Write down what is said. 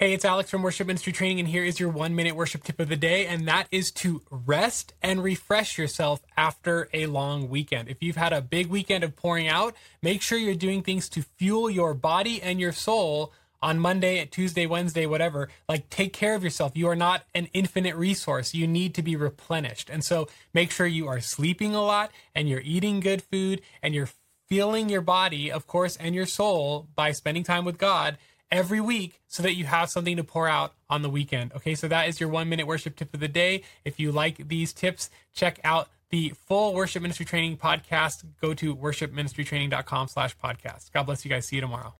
Hey, it's Alex from Worship Ministry Training, and here is your one minute worship tip of the day, and that is to rest and refresh yourself after a long weekend. If you've had a big weekend of pouring out, make sure you're doing things to fuel your body and your soul on Monday, Tuesday, Wednesday, whatever. Like, take care of yourself. You are not an infinite resource. You need to be replenished. And so make sure you are sleeping a lot and you're eating good food and you're feeling your body, of course, and your soul by spending time with God every week so that you have something to pour out on the weekend. Okay, so that is your one minute worship tip of the day. If you like these tips, check out the full worship ministry training podcast. Go to worshipministrytraining.com slash podcast. God bless you guys. See you tomorrow.